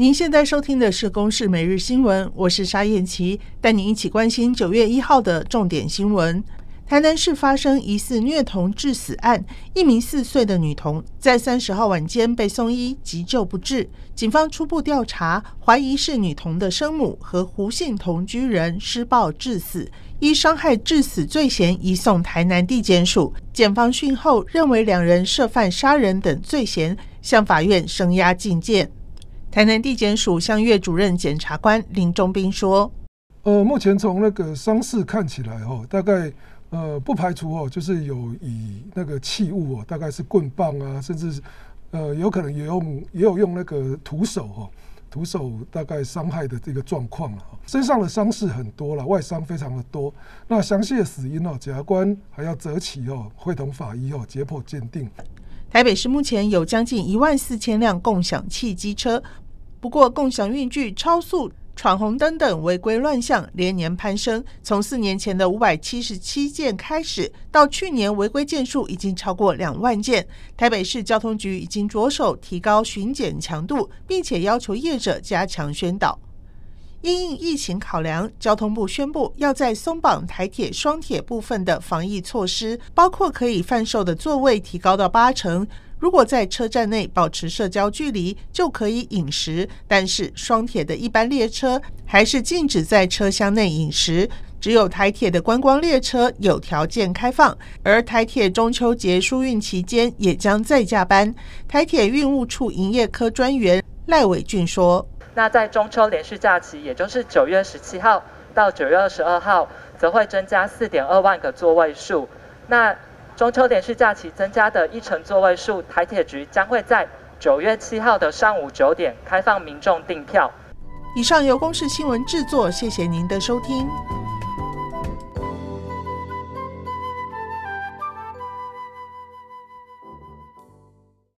您现在收听的是《公视每日新闻》，我是沙燕琪，带您一起关心九月一号的重点新闻。台南市发生疑似虐童致死案，一名四岁的女童在三十号晚间被送医急救不治。警方初步调查，怀疑是女童的生母和胡姓同居人施暴致死，依伤害致死罪嫌移送台南地检署。检方讯后认为两人涉犯杀人等罪嫌，向法院声押禁见。台南地检署向月主任检察官林忠斌说：“呃，目前从那个伤势看起来，哦，大概呃不排除哦，就是有以那个器物哦，大概是棍棒啊，甚至呃有可能也用也有用那个徒手哦，徒手大概伤害的这个状况了。身上的伤势很多了，外伤非常的多。那详细的死因哦，检察官还要择期哦，会同法医哦解剖鉴定。”台北市目前有将近一万四千辆共享汽机车，不过共享运具超速、闯红灯等违规乱象连年攀升，从四年前的五百七十七件开始，到去年违规件数已经超过两万件。台北市交通局已经着手提高巡检强度，并且要求业者加强宣导。因应疫情考量，交通部宣布要在松绑台铁双铁部分的防疫措施，包括可以贩售的座位提高到八成。如果在车站内保持社交距离，就可以饮食。但是双铁的一般列车还是禁止在车厢内饮食，只有台铁的观光列车有条件开放。而台铁中秋节疏运期间也将再加班。台铁运务处营业科专员赖伟俊说。那在中秋连续假期，也就是九月十七号到九月二十二号，则会增加四点二万个座位数。那中秋连续假期增加的一成座位数，台铁局将会在九月七号的上午九点开放民众订票。以上由公视新闻制作，谢谢您的收听。